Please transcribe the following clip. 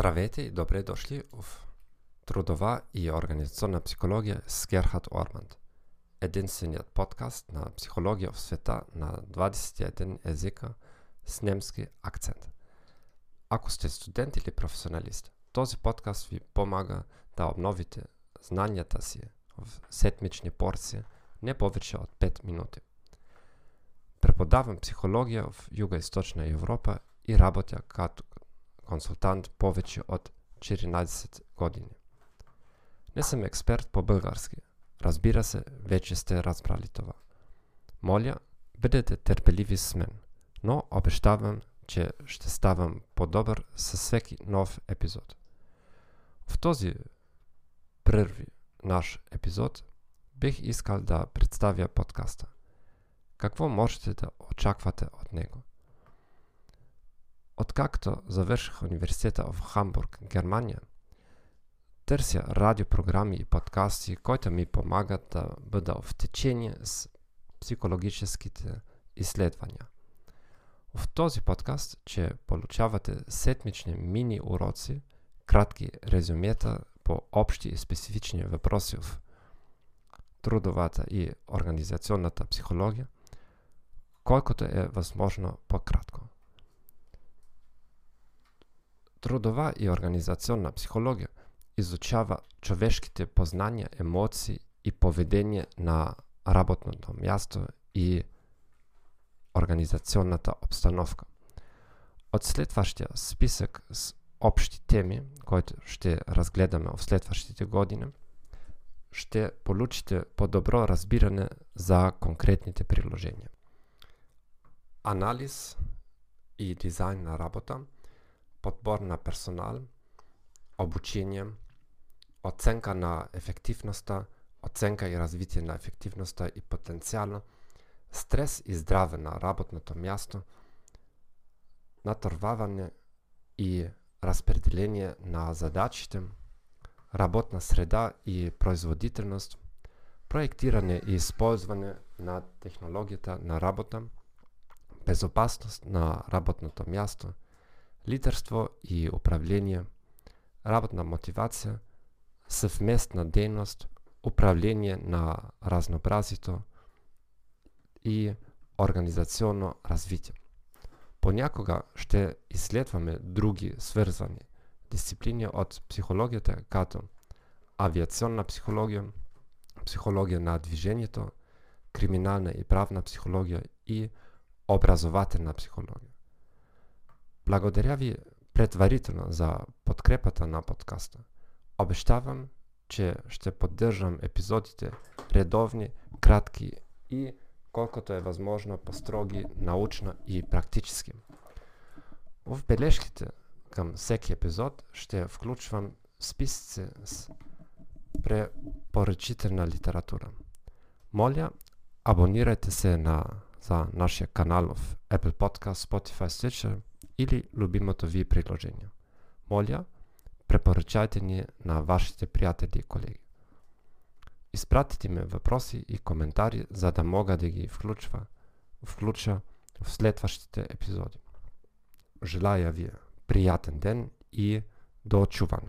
Здравейте и добре дошли в Трудова и организационна психология с Герхард Орманд. Единственият подкаст на психология в света на 21 езика с немски акцент. Ако сте студент или професионалист, този подкаст ви помага да обновите знанията си в седмични порции не повече от 5 минути. Преподавам психология в Юго-Источна Европа и работя като консултант повече от 14 години. Не съм експерт по български. Разбира се, вече сте разбрали това. Моля, бъдете търпеливи с мен, но обещавам, че ще ставам по-добър със всеки нов епизод. В този първи наш епизод бих искал да представя подкаста. Какво можете да очаквате от него? Откакто завърших университета в Хамбург, Германия, търся радиопрограми и подкасти, които ми помагат да бъда в течение с психологическите изследвания. В този подкаст, че получавате седмични мини уроци, кратки резюмета по общи и специфични въпроси в трудовата и организационната психология, колкото е възможно по-кратко. Трудова и организационна психология изучава човешките познания, емоции и поведение на работното място и организационната обстановка. От следващия списък с общи теми, които ще разгледаме в следващите години, ще получите по-добро разбиране за конкретните приложения. Анализ и дизайн на работа – подбор на персонал, обучение, оценка на ефективността, оценка и развитие на ефективността и потенциала, стрес и здраве на работното място, натърваване и разпределение на задачите, работна среда и производителност, проектиране и използване на технологията на работа, безопасност на работното място – лидерство и управление, работна мотивация, съвместна дейност, управление на разнообразието и организационно развитие. Понякога ще изследваме други свързвани дисциплини от психологията, като авиационна психология, психология на движението, криминална и правна психология и образователна психология. Благодаря ви предварително за подкрепата на подкаста. Обещавам, че ще поддържам епизодите редовни, кратки и колкото е възможно по-строги научно и практически. В бележките към всеки епизод ще включвам списъци с препоръчителна литература. Моля, абонирайте се на, за нашия канал в Apple Podcast, Spotify, Stitcher – или любимото ви приложение. Моля, препоръчайте ни на вашите приятели и колеги. Изпратите ми въпроси и коментари, за да мога да ги включва, включа в следващите епизоди. Желая ви приятен ден и до очуване!